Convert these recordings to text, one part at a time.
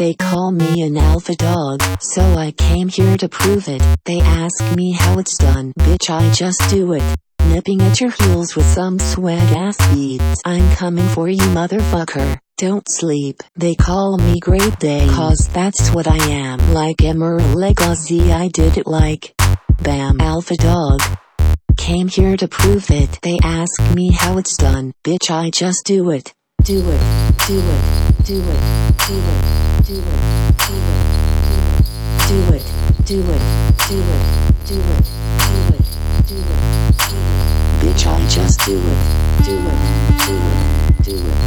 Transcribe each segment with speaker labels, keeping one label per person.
Speaker 1: They call me an alpha dog, so I came here to prove it. They ask me how it's done, bitch I just do it. Nipping at your heels with some swag ass beats. I'm coming for you motherfucker. Don't sleep. They call me Great Day, cause that's what I am. Like Emerald Legacy I did it like. Bam Alpha Dog. Came here to prove it. They ask me how it's done. Bitch I just do it. Do it. Do it. Do it. Do it. Do it. Do it. Do it. Do it. Do it. Do it. Do it. Do it. do it, Bitch I just do it. Do it. Do it. Do it.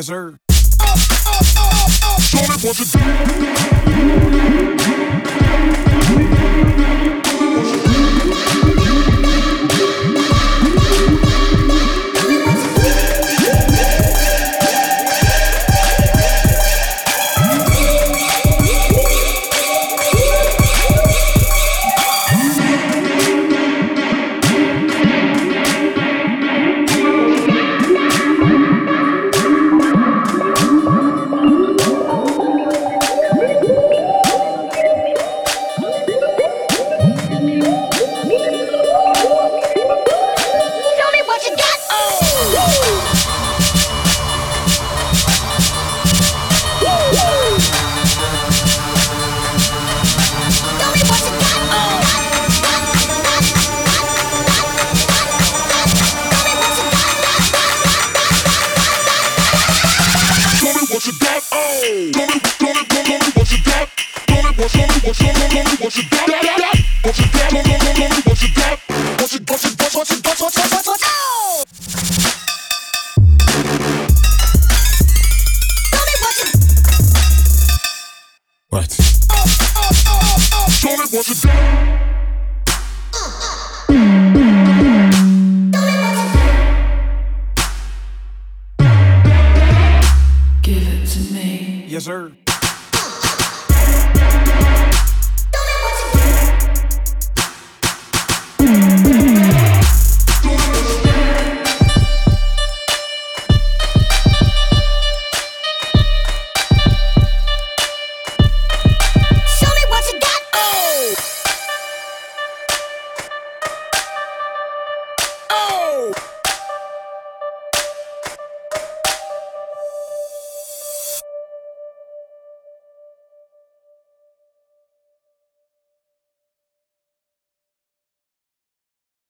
Speaker 2: Yes,
Speaker 3: sir. Show me what you do.